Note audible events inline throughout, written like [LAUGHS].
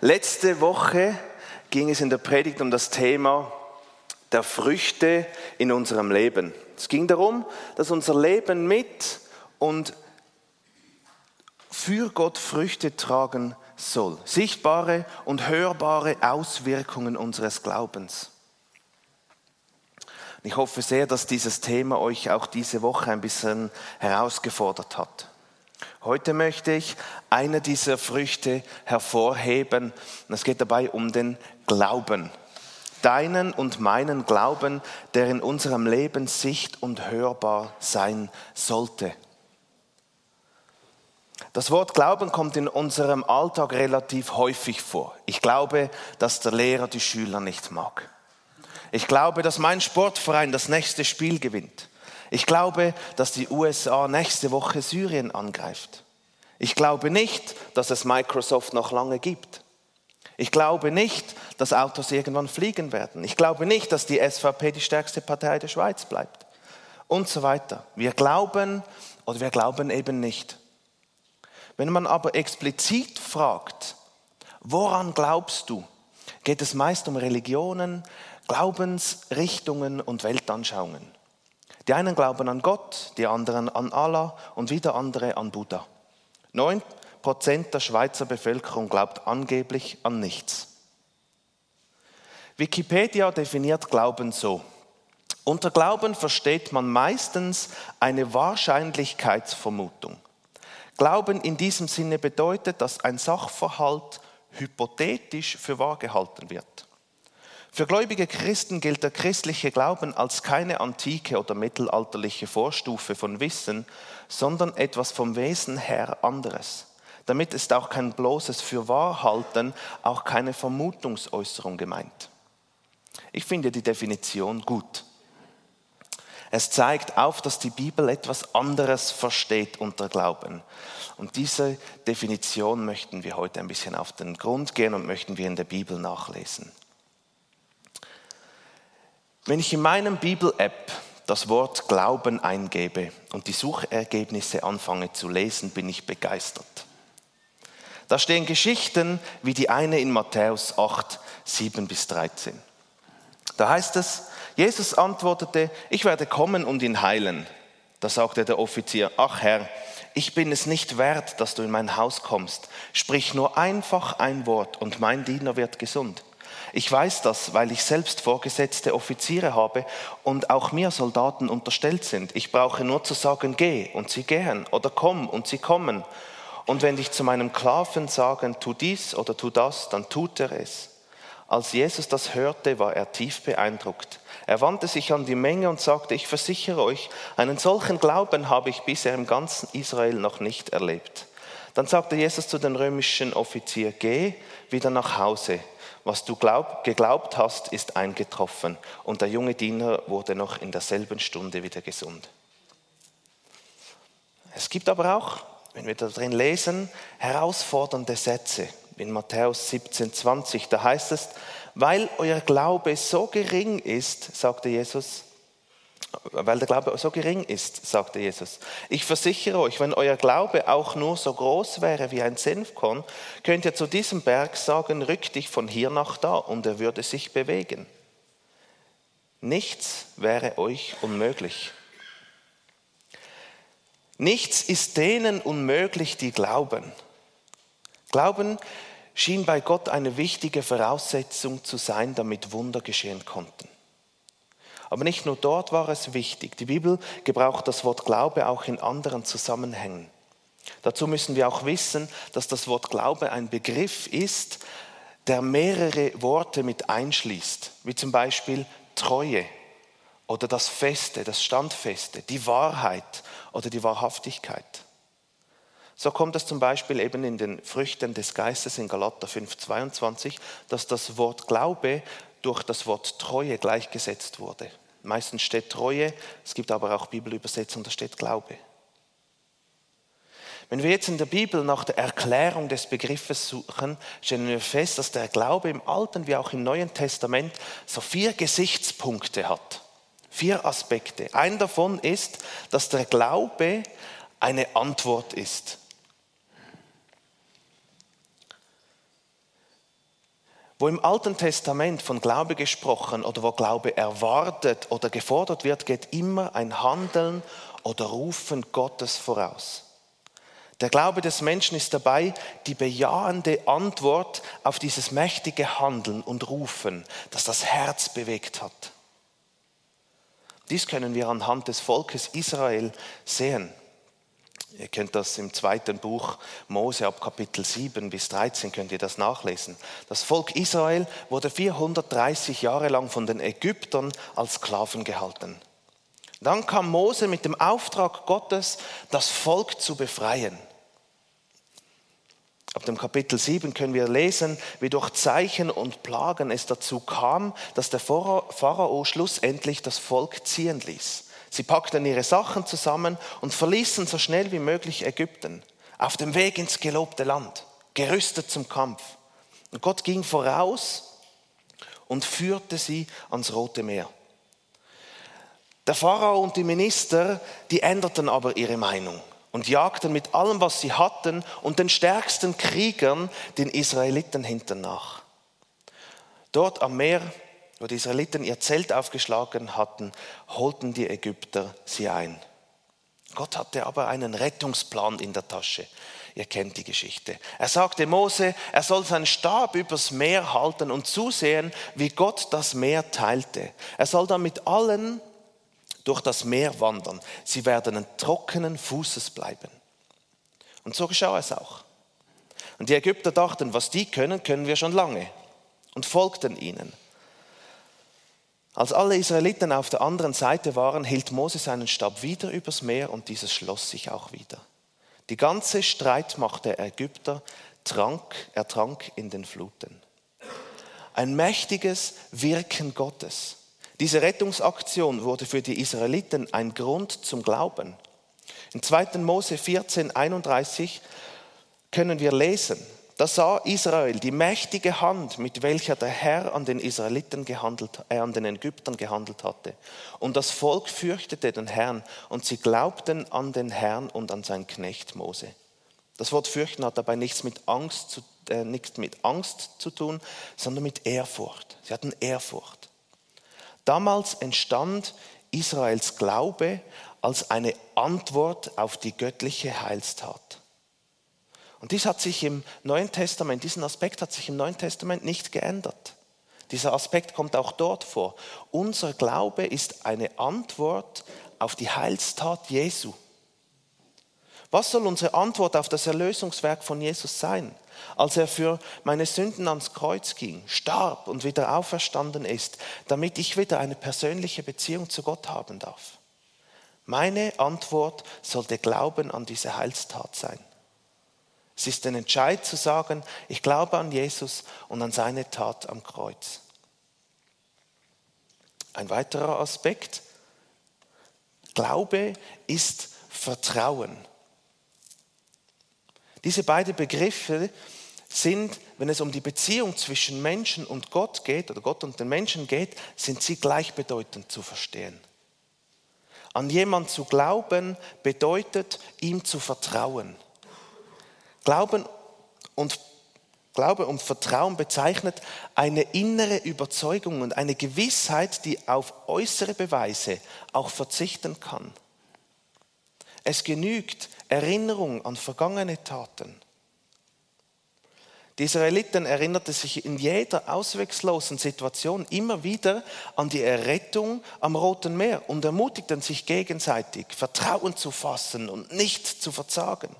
Letzte Woche ging es in der Predigt um das Thema der Früchte in unserem Leben. Es ging darum, dass unser Leben mit und für Gott Früchte tragen soll. Sichtbare und hörbare Auswirkungen unseres Glaubens. Ich hoffe sehr, dass dieses Thema euch auch diese Woche ein bisschen herausgefordert hat. Heute möchte ich eine dieser Früchte hervorheben. Es geht dabei um den Glauben. Deinen und meinen Glauben, der in unserem Leben sicht- und hörbar sein sollte. Das Wort Glauben kommt in unserem Alltag relativ häufig vor. Ich glaube, dass der Lehrer die Schüler nicht mag. Ich glaube, dass mein Sportverein das nächste Spiel gewinnt. Ich glaube, dass die USA nächste Woche Syrien angreift. Ich glaube nicht, dass es Microsoft noch lange gibt. Ich glaube nicht, dass Autos irgendwann fliegen werden. Ich glaube nicht, dass die SVP die stärkste Partei der Schweiz bleibt. Und so weiter. Wir glauben oder wir glauben eben nicht. Wenn man aber explizit fragt, woran glaubst du, geht es meist um Religionen, Glaubensrichtungen und Weltanschauungen. Die einen glauben an Gott, die anderen an Allah und wieder andere an Buddha. Neun Prozent der Schweizer Bevölkerung glaubt angeblich an nichts. Wikipedia definiert Glauben so. Unter Glauben versteht man meistens eine Wahrscheinlichkeitsvermutung. Glauben in diesem Sinne bedeutet, dass ein Sachverhalt hypothetisch für wahr gehalten wird. Für gläubige Christen gilt der christliche Glauben als keine antike oder mittelalterliche Vorstufe von Wissen, sondern etwas vom Wesen her anderes. Damit ist auch kein bloßes Fürwahrhalten, auch keine Vermutungsäußerung gemeint. Ich finde die Definition gut. Es zeigt auf, dass die Bibel etwas anderes versteht unter Glauben. Und diese Definition möchten wir heute ein bisschen auf den Grund gehen und möchten wir in der Bibel nachlesen. Wenn ich in meinem Bibel-App das Wort Glauben eingebe und die Suchergebnisse anfange zu lesen, bin ich begeistert. Da stehen Geschichten wie die eine in Matthäus 8, 7 bis 13. Da heißt es, Jesus antwortete, ich werde kommen und ihn heilen. Da sagte der Offizier, ach Herr, ich bin es nicht wert, dass du in mein Haus kommst. Sprich nur einfach ein Wort und mein Diener wird gesund. Ich weiß das, weil ich selbst vorgesetzte Offiziere habe und auch mir Soldaten unterstellt sind. Ich brauche nur zu sagen, geh und sie gehen oder komm und sie kommen. Und wenn ich zu meinem Sklaven sagen, tu dies oder tu das, dann tut er es. Als Jesus das hörte, war er tief beeindruckt. Er wandte sich an die Menge und sagte, ich versichere euch, einen solchen Glauben habe ich bisher im ganzen Israel noch nicht erlebt. Dann sagte Jesus zu den römischen Offizier, geh wieder nach Hause was du glaub, geglaubt hast, ist eingetroffen. Und der junge Diener wurde noch in derselben Stunde wieder gesund. Es gibt aber auch, wenn wir da drin lesen, herausfordernde Sätze. In Matthäus 17, 20, da heißt es, weil euer Glaube so gering ist, sagte Jesus, weil der Glaube so gering ist, sagte Jesus. Ich versichere euch, wenn euer Glaube auch nur so groß wäre wie ein Senfkorn, könnt ihr zu diesem Berg sagen, rück dich von hier nach da und er würde sich bewegen. Nichts wäre euch unmöglich. Nichts ist denen unmöglich, die glauben. Glauben schien bei Gott eine wichtige Voraussetzung zu sein, damit Wunder geschehen konnten. Aber nicht nur dort war es wichtig. Die Bibel gebraucht das Wort Glaube auch in anderen Zusammenhängen. Dazu müssen wir auch wissen, dass das Wort Glaube ein Begriff ist, der mehrere Worte mit einschließt, wie zum Beispiel Treue oder das Feste, das Standfeste, die Wahrheit oder die Wahrhaftigkeit. So kommt es zum Beispiel eben in den Früchten des Geistes in Galater 5,22, dass das Wort Glaube durch das Wort Treue gleichgesetzt wurde. Meistens steht Treue, es gibt aber auch Bibelübersetzungen, da steht Glaube. Wenn wir jetzt in der Bibel nach der Erklärung des Begriffes suchen, stellen wir fest, dass der Glaube im Alten wie auch im Neuen Testament so vier Gesichtspunkte hat. Vier Aspekte. Ein davon ist, dass der Glaube eine Antwort ist. Wo im Alten Testament von Glaube gesprochen oder wo Glaube erwartet oder gefordert wird, geht immer ein Handeln oder Rufen Gottes voraus. Der Glaube des Menschen ist dabei die bejahende Antwort auf dieses mächtige Handeln und Rufen, das das Herz bewegt hat. Dies können wir anhand des Volkes Israel sehen. Ihr könnt das im zweiten Buch Mose ab Kapitel 7 bis 13 könnt ihr das nachlesen. Das Volk Israel wurde 430 Jahre lang von den Ägyptern als Sklaven gehalten. Dann kam Mose mit dem Auftrag Gottes, das Volk zu befreien. Ab dem Kapitel 7 können wir lesen, wie durch Zeichen und Plagen es dazu kam, dass der Pharao schlussendlich das Volk ziehen ließ. Sie packten ihre Sachen zusammen und verließen so schnell wie möglich Ägypten, auf dem Weg ins gelobte Land, gerüstet zum Kampf. Und Gott ging voraus und führte sie ans Rote Meer. Der Pharao und die Minister, die änderten aber ihre Meinung und jagten mit allem, was sie hatten und den stärksten Kriegern den Israeliten hinternach. Dort am Meer wo die Israeliten ihr Zelt aufgeschlagen hatten, holten die Ägypter sie ein. Gott hatte aber einen Rettungsplan in der Tasche. Ihr kennt die Geschichte. Er sagte Mose, er soll seinen Stab übers Meer halten und zusehen, wie Gott das Meer teilte. Er soll dann mit allen durch das Meer wandern. Sie werden trockenen Fußes bleiben. Und so geschah es auch. Und die Ägypter dachten, was die können, können wir schon lange und folgten ihnen. Als alle Israeliten auf der anderen Seite waren, hielt Mose seinen Stab wieder übers Meer und dieses schloss sich auch wieder. Die ganze Streitmacht der Ägypter trank, ertrank in den Fluten. Ein mächtiges Wirken Gottes. Diese Rettungsaktion wurde für die Israeliten ein Grund zum Glauben. In 2. Mose 14, 31 können wir lesen, da sah Israel die mächtige Hand, mit welcher der Herr an den Israeliten gehandelt, äh, an den Ägyptern gehandelt hatte. Und das Volk fürchtete den Herrn und sie glaubten an den Herrn und an seinen Knecht Mose. Das Wort fürchten hat dabei nichts mit Angst zu, äh, nichts mit Angst zu tun, sondern mit Ehrfurcht. Sie hatten Ehrfurcht. Damals entstand Israels Glaube als eine Antwort auf die göttliche Heilstat. Und dies hat sich im Neuen Testament, diesen Aspekt hat sich im Neuen Testament nicht geändert. Dieser Aspekt kommt auch dort vor. Unser Glaube ist eine Antwort auf die Heilstat Jesu. Was soll unsere Antwort auf das Erlösungswerk von Jesus sein? Als er für meine Sünden ans Kreuz ging, starb und wieder auferstanden ist, damit ich wieder eine persönliche Beziehung zu Gott haben darf. Meine Antwort sollte Glauben an diese Heilstat sein. Es ist ein Entscheid zu sagen, ich glaube an Jesus und an seine Tat am Kreuz. Ein weiterer Aspekt, Glaube ist Vertrauen. Diese beiden Begriffe sind, wenn es um die Beziehung zwischen Menschen und Gott geht oder Gott und den Menschen geht, sind sie gleichbedeutend zu verstehen. An jemand zu glauben bedeutet, ihm zu vertrauen. Glauben und Glaube und Vertrauen bezeichnet eine innere Überzeugung und eine Gewissheit, die auf äußere Beweise auch verzichten kann. Es genügt Erinnerung an vergangene Taten. Die Israeliten erinnerten sich in jeder ausweglosen Situation immer wieder an die Errettung am Roten Meer und ermutigten sich gegenseitig, Vertrauen zu fassen und nicht zu verzagen.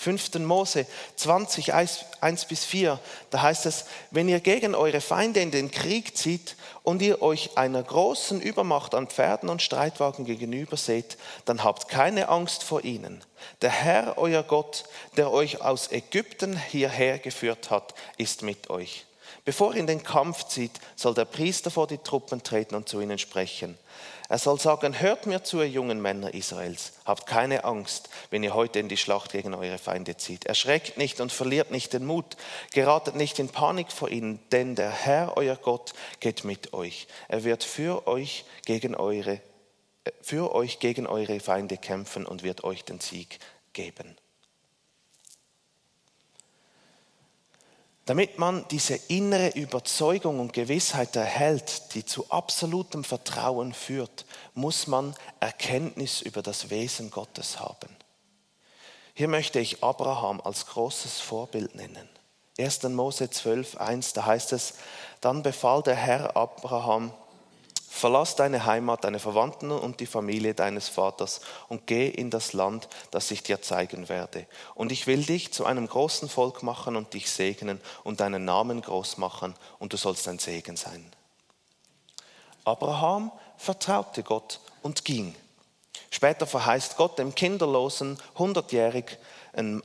5. Mose 20, 1 bis 4, da heißt es, wenn ihr gegen eure Feinde in den Krieg zieht und ihr euch einer großen Übermacht an Pferden und Streitwagen gegenüber seht, dann habt keine Angst vor ihnen. Der Herr, euer Gott, der euch aus Ägypten hierher geführt hat, ist mit euch. Bevor ihr in den Kampf zieht, soll der Priester vor die Truppen treten und zu ihnen sprechen. Er soll sagen, hört mir zu, ihr jungen Männer Israels, habt keine Angst, wenn ihr heute in die Schlacht gegen eure Feinde zieht. Erschreckt nicht und verliert nicht den Mut, geratet nicht in Panik vor ihnen, denn der Herr, euer Gott, geht mit euch. Er wird für euch gegen eure, für euch gegen eure Feinde kämpfen und wird euch den Sieg geben. Damit man diese innere Überzeugung und Gewissheit erhält, die zu absolutem Vertrauen führt, muss man Erkenntnis über das Wesen Gottes haben. Hier möchte ich Abraham als großes Vorbild nennen. 1. Mose 12, 1, da heißt es, dann befahl der Herr Abraham, Verlass deine Heimat, deine Verwandten und die Familie deines Vaters und geh in das Land, das ich dir zeigen werde. Und ich will dich zu einem großen Volk machen und dich segnen und deinen Namen groß machen und du sollst ein Segen sein. Abraham vertraute Gott und ging. Später verheißt Gott dem kinderlosen, hundertjährigen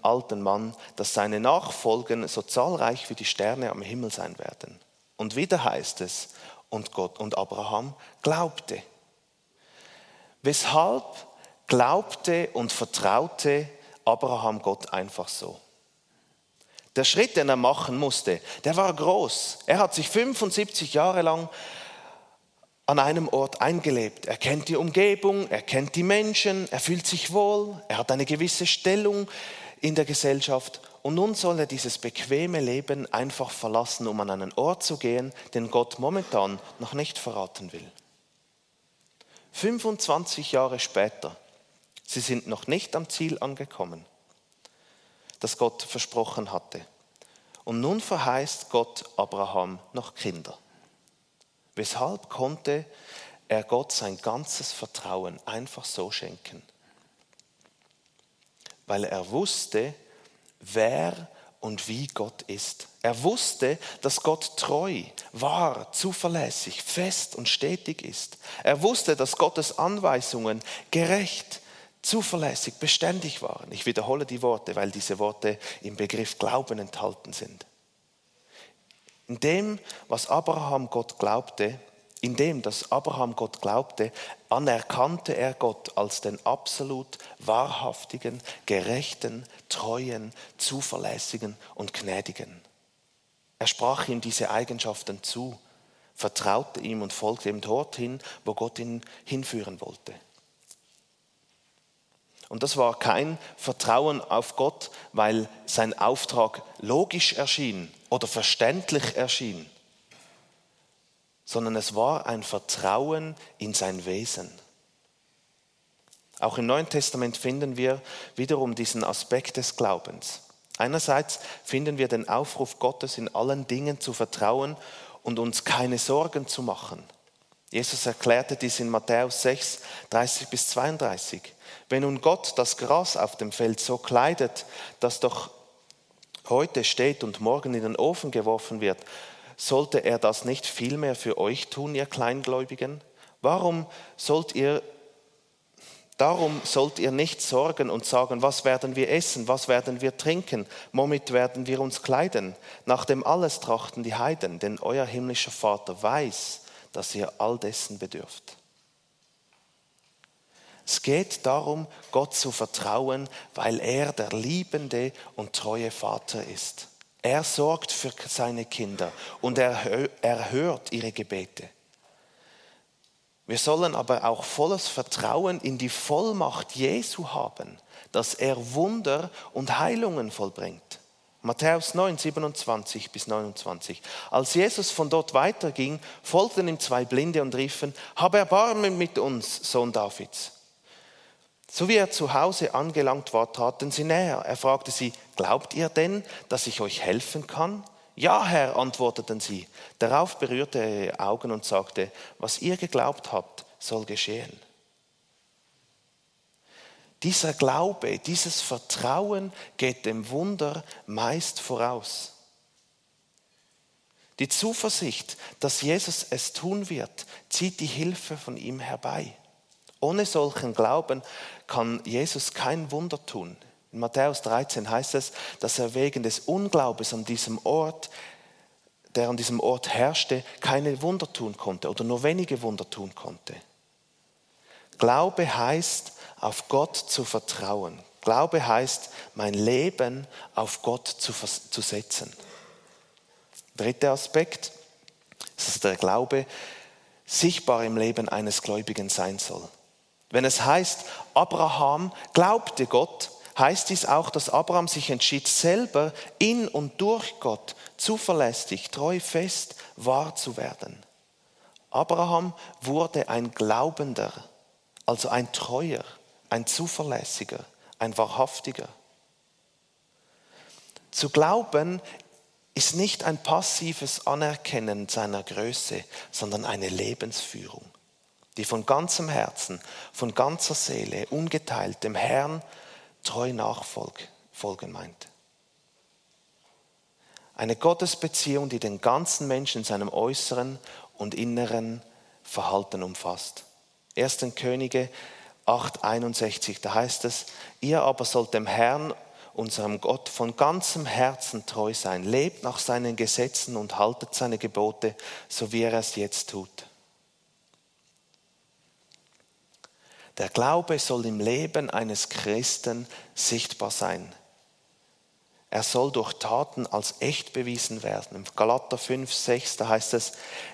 alten Mann, dass seine Nachfolgen so zahlreich wie die Sterne am Himmel sein werden. Und wieder heißt es, und Gott und Abraham glaubte. Weshalb glaubte und vertraute Abraham Gott einfach so? Der Schritt, den er machen musste, der war groß. Er hat sich 75 Jahre lang an einem Ort eingelebt. Er kennt die Umgebung, er kennt die Menschen, er fühlt sich wohl, er hat eine gewisse Stellung in der Gesellschaft und nun soll er dieses bequeme Leben einfach verlassen, um an einen Ort zu gehen, den Gott momentan noch nicht verraten will. 25 Jahre später, sie sind noch nicht am Ziel angekommen, das Gott versprochen hatte. Und nun verheißt Gott Abraham noch Kinder. Weshalb konnte er Gott sein ganzes Vertrauen einfach so schenken? Weil er wusste, wer und wie Gott ist. Er wusste, dass Gott treu, wahr, zuverlässig, fest und stetig ist. Er wusste, dass Gottes Anweisungen gerecht, zuverlässig, beständig waren. Ich wiederhole die Worte, weil diese Worte im Begriff Glauben enthalten sind. In dem, was Abraham Gott glaubte, in dem, dass Abraham Gott glaubte, anerkannte er Gott als den absolut wahrhaftigen, gerechten, treuen, zuverlässigen und gnädigen. Er sprach ihm diese Eigenschaften zu, vertraute ihm und folgte ihm dorthin, wo Gott ihn hinführen wollte. Und das war kein Vertrauen auf Gott, weil sein Auftrag logisch erschien oder verständlich erschien sondern es war ein Vertrauen in sein Wesen. Auch im Neuen Testament finden wir wiederum diesen Aspekt des Glaubens. Einerseits finden wir den Aufruf Gottes, in allen Dingen zu vertrauen und uns keine Sorgen zu machen. Jesus erklärte dies in Matthäus 6, 30 bis 32. Wenn nun Gott das Gras auf dem Feld so kleidet, dass doch heute steht und morgen in den Ofen geworfen wird, sollte er das nicht vielmehr für euch tun, ihr Kleingläubigen? Warum sollt ihr Darum sollt ihr nicht sorgen und sagen, was werden wir essen, was werden wir trinken, womit werden wir uns kleiden. Nach dem alles trachten die Heiden, denn euer himmlischer Vater weiß, dass ihr all dessen bedürft. Es geht darum, Gott zu vertrauen, weil er der liebende und treue Vater ist. Er sorgt für seine Kinder und er erhört ihre Gebete. Wir sollen aber auch volles Vertrauen in die Vollmacht Jesu haben, dass er Wunder und Heilungen vollbringt. Matthäus 9, 27 bis 29. Als Jesus von dort weiterging, folgten ihm zwei Blinde und riefen, Hab Erbarmen mit uns, Sohn Davids. So wie er zu Hause angelangt war, traten sie näher. Er fragte sie, glaubt ihr denn, dass ich euch helfen kann? Ja, Herr, antworteten sie. Darauf berührte er ihre Augen und sagte, was ihr geglaubt habt, soll geschehen. Dieser Glaube, dieses Vertrauen geht dem Wunder meist voraus. Die Zuversicht, dass Jesus es tun wird, zieht die Hilfe von ihm herbei. Ohne solchen Glauben kann Jesus kein Wunder tun. In Matthäus 13 heißt es, dass er wegen des Unglaubens an diesem Ort, der an diesem Ort herrschte, keine Wunder tun konnte oder nur wenige Wunder tun konnte. Glaube heißt, auf Gott zu vertrauen. Glaube heißt, mein Leben auf Gott zu, zu setzen. Dritter Aspekt, dass der Glaube sichtbar im Leben eines Gläubigen sein soll. Wenn es heißt, Abraham glaubte Gott, heißt dies auch, dass Abraham sich entschied, selber in und durch Gott zuverlässig, treu, fest, wahr zu werden. Abraham wurde ein Glaubender, also ein Treuer, ein Zuverlässiger, ein Wahrhaftiger. Zu glauben ist nicht ein passives Anerkennen seiner Größe, sondern eine Lebensführung, die von ganzem Herzen, von ganzer Seele, ungeteilt dem Herrn treu nachfolgen meint. Eine Gottesbeziehung, die den ganzen Menschen in seinem äußeren und inneren Verhalten umfasst. 1. Könige 8,61, da heißt es, ihr aber sollt dem Herrn unserem Gott von ganzem Herzen treu sein. Lebt nach seinen Gesetzen und haltet seine Gebote, so wie er es jetzt tut. Der Glaube soll im Leben eines Christen sichtbar sein. Er soll durch Taten als echt bewiesen werden. Im Galater 5, 6, da heißt es,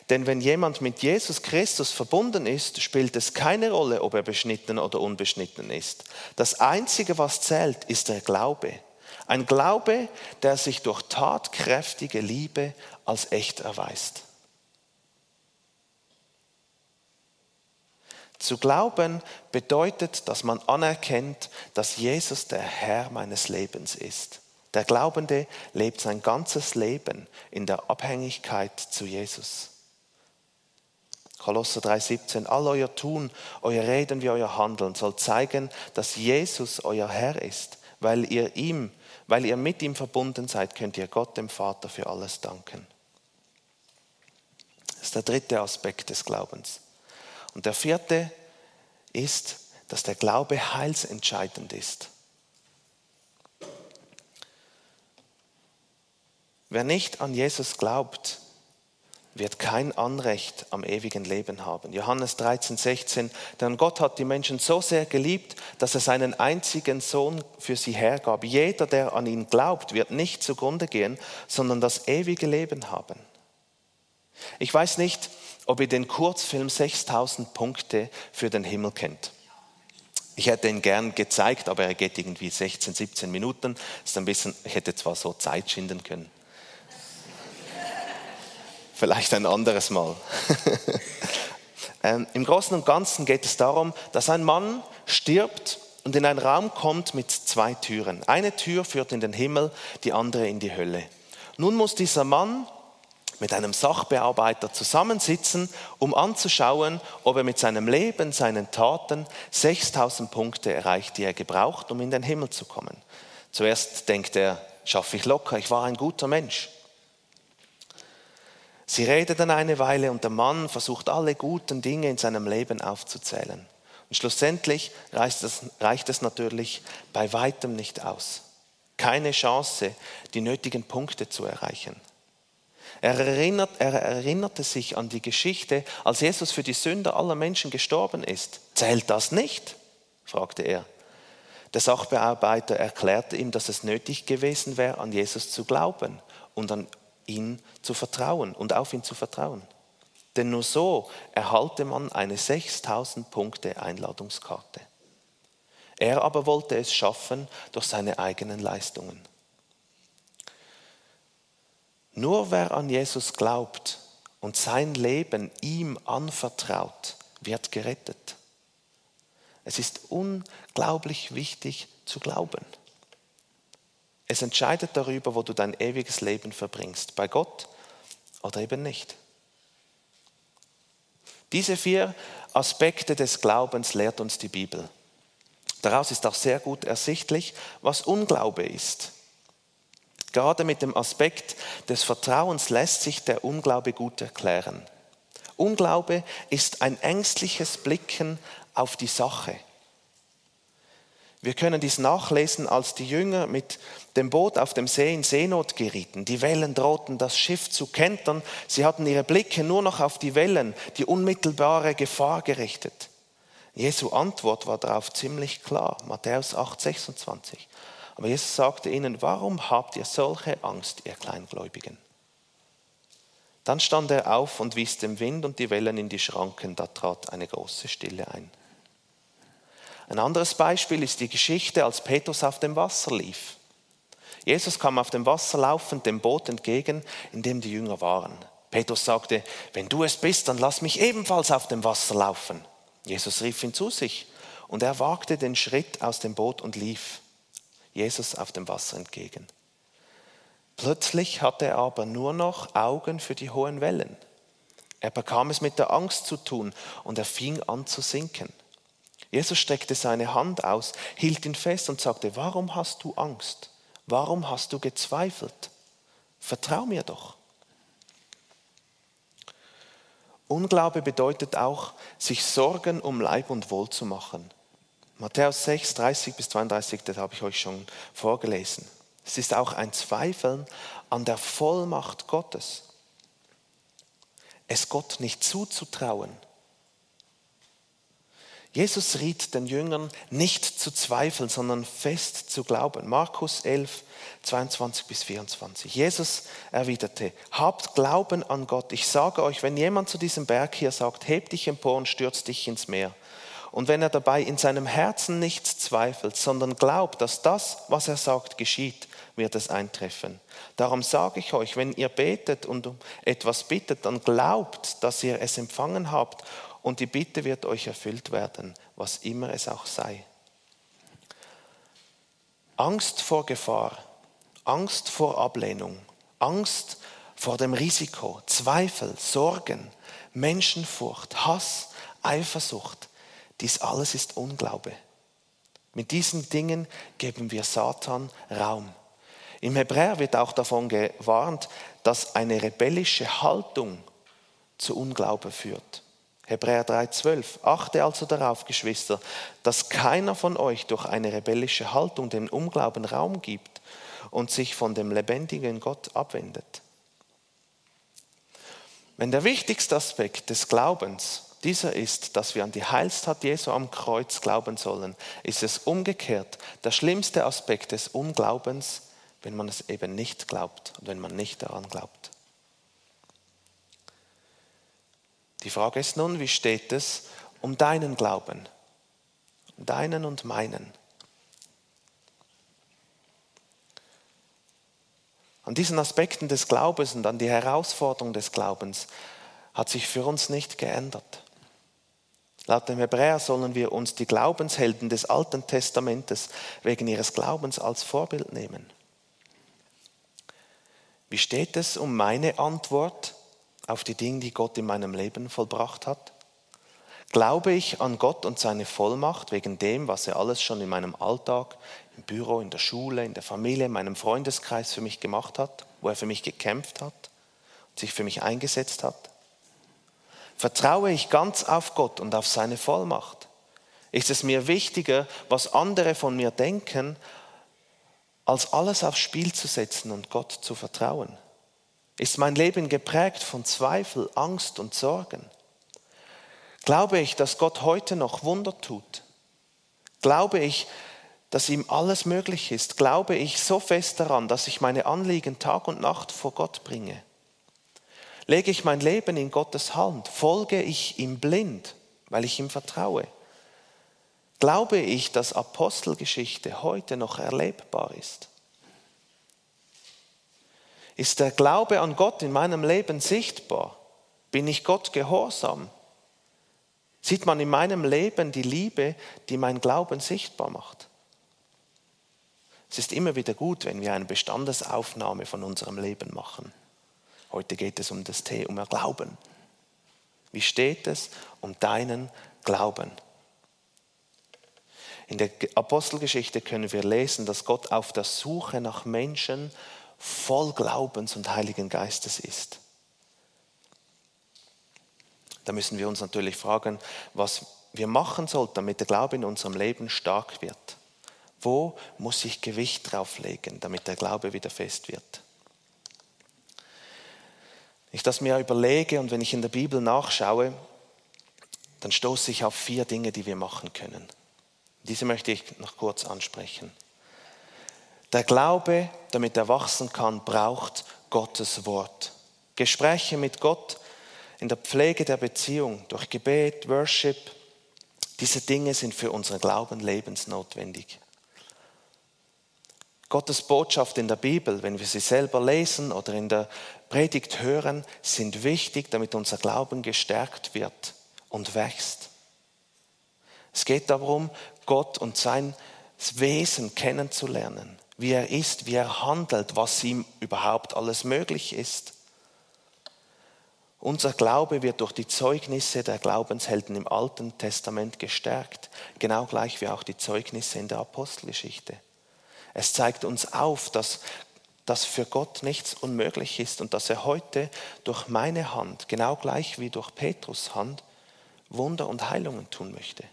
denn wenn jemand mit Jesus Christus verbunden ist, spielt es keine Rolle, ob er beschnitten oder unbeschnitten ist. Das Einzige, was zählt, ist der Glaube. Ein Glaube, der sich durch tatkräftige Liebe als echt erweist. Zu glauben bedeutet, dass man anerkennt, dass Jesus der Herr meines Lebens ist. Der Glaubende lebt sein ganzes Leben in der Abhängigkeit zu Jesus. Kolosser 3,17, all euer Tun, euer Reden wie euer Handeln soll zeigen, dass Jesus euer Herr ist. Weil ihr ihm, weil ihr mit ihm verbunden seid, könnt ihr Gott, dem Vater, für alles danken. Das ist der dritte Aspekt des Glaubens. Und der vierte ist, dass der Glaube heilsentscheidend ist. Wer nicht an Jesus glaubt, wird kein Anrecht am ewigen Leben haben. Johannes 13, 16, denn Gott hat die Menschen so sehr geliebt, dass er seinen einzigen Sohn für sie hergab. Jeder, der an ihn glaubt, wird nicht zugrunde gehen, sondern das ewige Leben haben. Ich weiß nicht, ob ihr den Kurzfilm 6000 Punkte für den Himmel kennt. Ich hätte ihn gern gezeigt, aber er geht irgendwie 16, 17 Minuten. Ist ein bisschen, ich hätte zwar so Zeit schinden können. [LAUGHS] Vielleicht ein anderes Mal. [LAUGHS] ähm, Im Großen und Ganzen geht es darum, dass ein Mann stirbt und in einen Raum kommt mit zwei Türen. Eine Tür führt in den Himmel, die andere in die Hölle. Nun muss dieser Mann mit einem Sachbearbeiter zusammensitzen, um anzuschauen, ob er mit seinem Leben, seinen Taten 6000 Punkte erreicht, die er gebraucht, um in den Himmel zu kommen. Zuerst denkt er, schaffe ich locker, ich war ein guter Mensch. Sie redet dann eine Weile und der Mann versucht alle guten Dinge in seinem Leben aufzuzählen. Und schlussendlich reicht es, reicht es natürlich bei weitem nicht aus. Keine Chance, die nötigen Punkte zu erreichen. Er, erinnert, er erinnerte sich an die Geschichte, als Jesus für die Sünder aller Menschen gestorben ist. Zählt das nicht? fragte er. Der Sachbearbeiter erklärte ihm, dass es nötig gewesen wäre, an Jesus zu glauben und an ihn zu vertrauen und auf ihn zu vertrauen. Denn nur so erhalte man eine 6000 Punkte Einladungskarte. Er aber wollte es schaffen durch seine eigenen Leistungen. Nur wer an Jesus glaubt und sein Leben ihm anvertraut, wird gerettet. Es ist unglaublich wichtig zu glauben. Es entscheidet darüber, wo du dein ewiges Leben verbringst, bei Gott oder eben nicht. Diese vier Aspekte des Glaubens lehrt uns die Bibel. Daraus ist auch sehr gut ersichtlich, was Unglaube ist. Gerade mit dem Aspekt des Vertrauens lässt sich der Unglaube gut erklären. Unglaube ist ein ängstliches Blicken auf die Sache. Wir können dies nachlesen, als die Jünger mit dem Boot auf dem See in Seenot gerieten. Die Wellen drohten das Schiff zu kentern. Sie hatten ihre Blicke nur noch auf die Wellen, die unmittelbare Gefahr gerichtet. Jesu Antwort war darauf ziemlich klar, Matthäus 8, 26. Aber Jesus sagte ihnen, warum habt ihr solche Angst, ihr Kleingläubigen? Dann stand er auf und wies dem Wind und die Wellen in die Schranken, da trat eine große Stille ein. Ein anderes Beispiel ist die Geschichte, als Petrus auf dem Wasser lief. Jesus kam auf dem Wasser laufend dem Boot entgegen, in dem die Jünger waren. Petrus sagte, wenn du es bist, dann lass mich ebenfalls auf dem Wasser laufen. Jesus rief ihn zu sich und er wagte den Schritt aus dem Boot und lief Jesus auf dem Wasser entgegen. Plötzlich hatte er aber nur noch Augen für die hohen Wellen. Er bekam es mit der Angst zu tun und er fing an zu sinken. Jesus streckte seine Hand aus, hielt ihn fest und sagte, warum hast du Angst? Warum hast du gezweifelt? Vertrau mir doch. Unglaube bedeutet auch, sich Sorgen um Leib und Wohl zu machen. Matthäus 6, 30 bis 32, das habe ich euch schon vorgelesen. Es ist auch ein Zweifeln an der Vollmacht Gottes. Es Gott nicht zuzutrauen Jesus riet den Jüngern nicht zu zweifeln, sondern fest zu glauben. Markus 11, 22 bis 24. Jesus erwiderte, habt Glauben an Gott. Ich sage euch, wenn jemand zu diesem Berg hier sagt, heb dich empor und stürz dich ins Meer. Und wenn er dabei in seinem Herzen nichts zweifelt, sondern glaubt, dass das, was er sagt, geschieht, wird es eintreffen. Darum sage ich euch, wenn ihr betet und um etwas bittet, dann glaubt, dass ihr es empfangen habt und die Bitte wird euch erfüllt werden, was immer es auch sei. Angst vor Gefahr, Angst vor Ablehnung, Angst vor dem Risiko, Zweifel, Sorgen, Menschenfurcht, Hass, Eifersucht, dies alles ist Unglaube. Mit diesen Dingen geben wir Satan Raum. Im Hebräer wird auch davon gewarnt, dass eine rebellische Haltung zu Unglaube führt. Hebräer 3,12. Achte also darauf, Geschwister, dass keiner von euch durch eine rebellische Haltung dem Unglauben Raum gibt und sich von dem lebendigen Gott abwendet. Wenn der wichtigste Aspekt des Glaubens dieser ist, dass wir an die Heilstat Jesu am Kreuz glauben sollen, ist es umgekehrt der schlimmste Aspekt des Unglaubens, wenn man es eben nicht glaubt und wenn man nicht daran glaubt. Die Frage ist nun, wie steht es um deinen Glauben? Um deinen und meinen. An diesen Aspekten des Glaubens und an die Herausforderung des Glaubens hat sich für uns nicht geändert. Laut dem Hebräer sollen wir uns die Glaubenshelden des Alten Testamentes wegen ihres Glaubens als Vorbild nehmen. Wie steht es um meine Antwort auf die Dinge, die Gott in meinem Leben vollbracht hat? Glaube ich an Gott und seine Vollmacht wegen dem, was er alles schon in meinem Alltag, im Büro, in der Schule, in der Familie, in meinem Freundeskreis für mich gemacht hat, wo er für mich gekämpft hat und sich für mich eingesetzt hat? Vertraue ich ganz auf Gott und auf seine Vollmacht? Ist es mir wichtiger, was andere von mir denken, als alles aufs Spiel zu setzen und Gott zu vertrauen? Ist mein Leben geprägt von Zweifel, Angst und Sorgen? Glaube ich, dass Gott heute noch Wunder tut? Glaube ich, dass ihm alles möglich ist? Glaube ich so fest daran, dass ich meine Anliegen Tag und Nacht vor Gott bringe? Lege ich mein Leben in Gottes Hand? Folge ich ihm blind, weil ich ihm vertraue? Glaube ich, dass Apostelgeschichte heute noch erlebbar ist? Ist der Glaube an Gott in meinem Leben sichtbar? Bin ich Gott gehorsam? Sieht man in meinem Leben die Liebe, die mein Glauben sichtbar macht? Es ist immer wieder gut, wenn wir eine Bestandesaufnahme von unserem Leben machen. Heute geht es um das Thema um Glauben. Wie steht es um deinen Glauben? In der Apostelgeschichte können wir lesen, dass Gott auf der Suche nach Menschen voll Glaubens und Heiligen Geistes ist. Da müssen wir uns natürlich fragen, was wir machen sollten, damit der Glaube in unserem Leben stark wird. Wo muss ich Gewicht drauflegen, damit der Glaube wieder fest wird? Ich das mir überlege und wenn ich in der Bibel nachschaue, dann stoße ich auf vier Dinge, die wir machen können. Diese möchte ich noch kurz ansprechen. Der Glaube, damit er wachsen kann, braucht Gottes Wort. Gespräche mit Gott in der Pflege der Beziehung durch Gebet, Worship, Diese Dinge sind für unseren Glauben lebensnotwendig. Gottes Botschaft in der Bibel, wenn wir sie selber lesen oder in der Predigt hören, sind wichtig, damit unser Glauben gestärkt wird und wächst. Es geht darum, Gott und sein Wesen kennenzulernen, wie er ist, wie er handelt, was ihm überhaupt alles möglich ist. Unser Glaube wird durch die Zeugnisse der Glaubenshelden im Alten Testament gestärkt, genau gleich wie auch die Zeugnisse in der Apostelgeschichte. Es zeigt uns auf, dass, dass für Gott nichts unmöglich ist und dass er heute durch meine Hand, genau gleich wie durch Petrus Hand, Wunder und Heilungen tun möchte.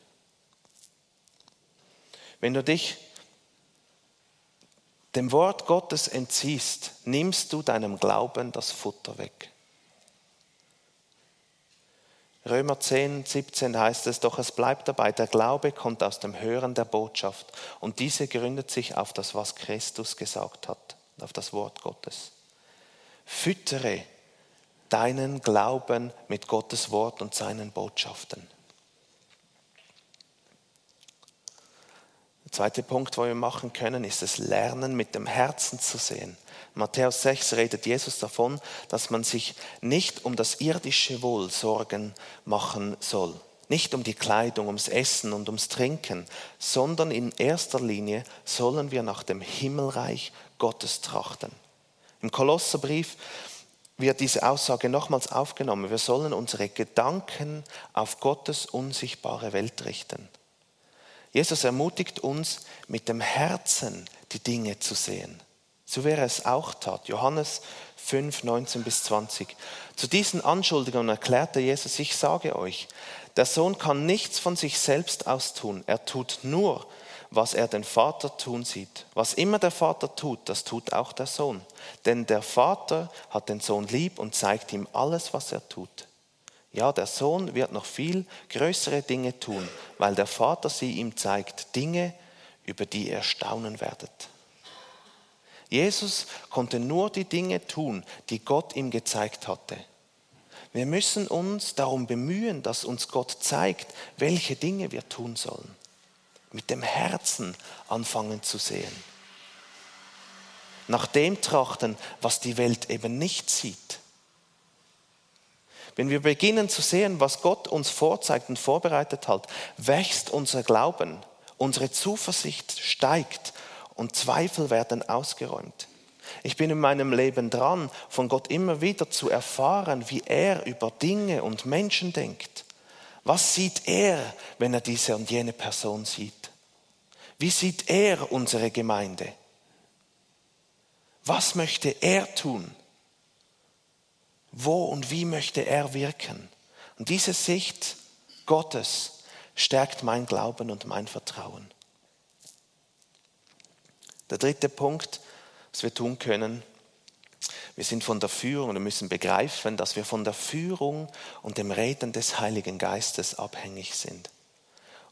Wenn du dich dem Wort Gottes entziehst, nimmst du deinem Glauben das Futter weg. Römer 10, 17 heißt es, doch es bleibt dabei, der Glaube kommt aus dem Hören der Botschaft und diese gründet sich auf das, was Christus gesagt hat, auf das Wort Gottes. Füttere deinen Glauben mit Gottes Wort und seinen Botschaften. Der zweite Punkt, wo wir machen können, ist das Lernen mit dem Herzen zu sehen. Matthäus 6 redet Jesus davon, dass man sich nicht um das irdische Wohl Sorgen machen soll. Nicht um die Kleidung, ums Essen und ums Trinken, sondern in erster Linie sollen wir nach dem Himmelreich Gottes trachten. Im Kolosserbrief wird diese Aussage nochmals aufgenommen. Wir sollen unsere Gedanken auf Gottes unsichtbare Welt richten. Jesus ermutigt uns, mit dem Herzen die Dinge zu sehen so er es auch tat. Johannes 5, 19 bis 20. Zu diesen Anschuldigungen erklärte Jesus, ich sage euch, der Sohn kann nichts von sich selbst aus tun. Er tut nur, was er den Vater tun sieht. Was immer der Vater tut, das tut auch der Sohn. Denn der Vater hat den Sohn lieb und zeigt ihm alles, was er tut. Ja, der Sohn wird noch viel größere Dinge tun, weil der Vater sie ihm zeigt, Dinge, über die ihr staunen werdet. Jesus konnte nur die Dinge tun, die Gott ihm gezeigt hatte. Wir müssen uns darum bemühen, dass uns Gott zeigt, welche Dinge wir tun sollen. Mit dem Herzen anfangen zu sehen. Nach dem trachten, was die Welt eben nicht sieht. Wenn wir beginnen zu sehen, was Gott uns vorzeigt und vorbereitet hat, wächst unser Glauben, unsere Zuversicht steigt und Zweifel werden ausgeräumt. Ich bin in meinem Leben dran, von Gott immer wieder zu erfahren, wie er über Dinge und Menschen denkt. Was sieht er, wenn er diese und jene Person sieht? Wie sieht er unsere Gemeinde? Was möchte er tun? Wo und wie möchte er wirken? Und diese Sicht Gottes stärkt mein Glauben und mein Vertrauen. Der dritte Punkt, was wir tun können, wir sind von der Führung und müssen begreifen, dass wir von der Führung und dem Reden des Heiligen Geistes abhängig sind.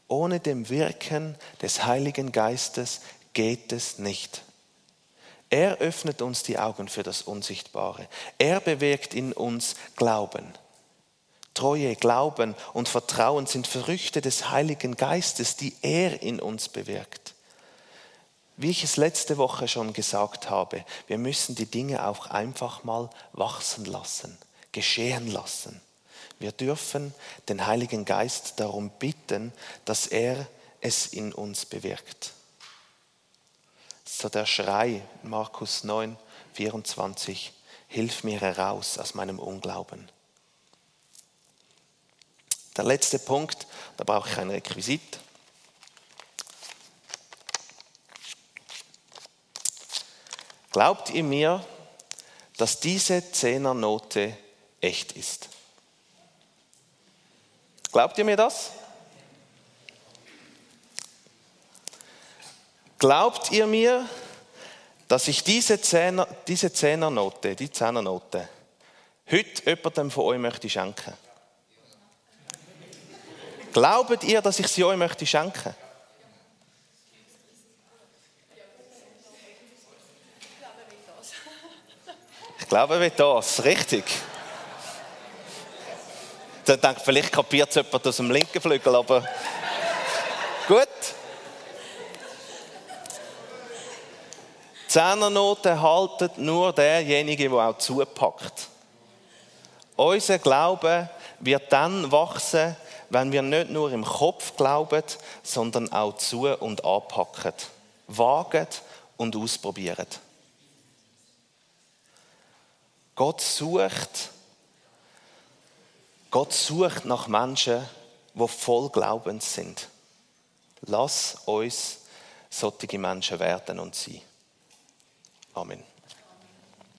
Ohne dem Wirken des Heiligen Geistes geht es nicht. Er öffnet uns die Augen für das Unsichtbare. Er bewirkt in uns Glauben. Treue, Glauben und Vertrauen sind Früchte des Heiligen Geistes, die er in uns bewirkt. Wie ich es letzte Woche schon gesagt habe, wir müssen die Dinge auch einfach mal wachsen lassen, geschehen lassen. Wir dürfen den Heiligen Geist darum bitten, dass er es in uns bewirkt. So der Schrei, Markus 9, 24, hilf mir heraus aus meinem Unglauben. Der letzte Punkt, da brauche ich ein Requisit. Glaubt ihr mir, dass diese Zehnernote echt ist? Glaubt ihr mir das? Glaubt ihr mir, dass ich diese, Zehner, diese Zehnernote, die Zehnernote, heute jemandem von euch möchte schenken? Glaubt ihr, dass ich sie euch möchte schenken? Ich glaube, wie das, richtig. Der denkt, vielleicht kapiert es jemand aus dem linken Flügel, aber Gut. Zehnernoten haltet nur derjenige, der auch zupackt. Unser Glaube wird dann wachsen, wenn wir nicht nur im Kopf glauben, sondern auch zu und anpacken, wagen und ausprobieren. Gott sucht, Gott sucht nach Menschen, die voll Glaubens sind. Lass uns solche Menschen werden und sein. Amen.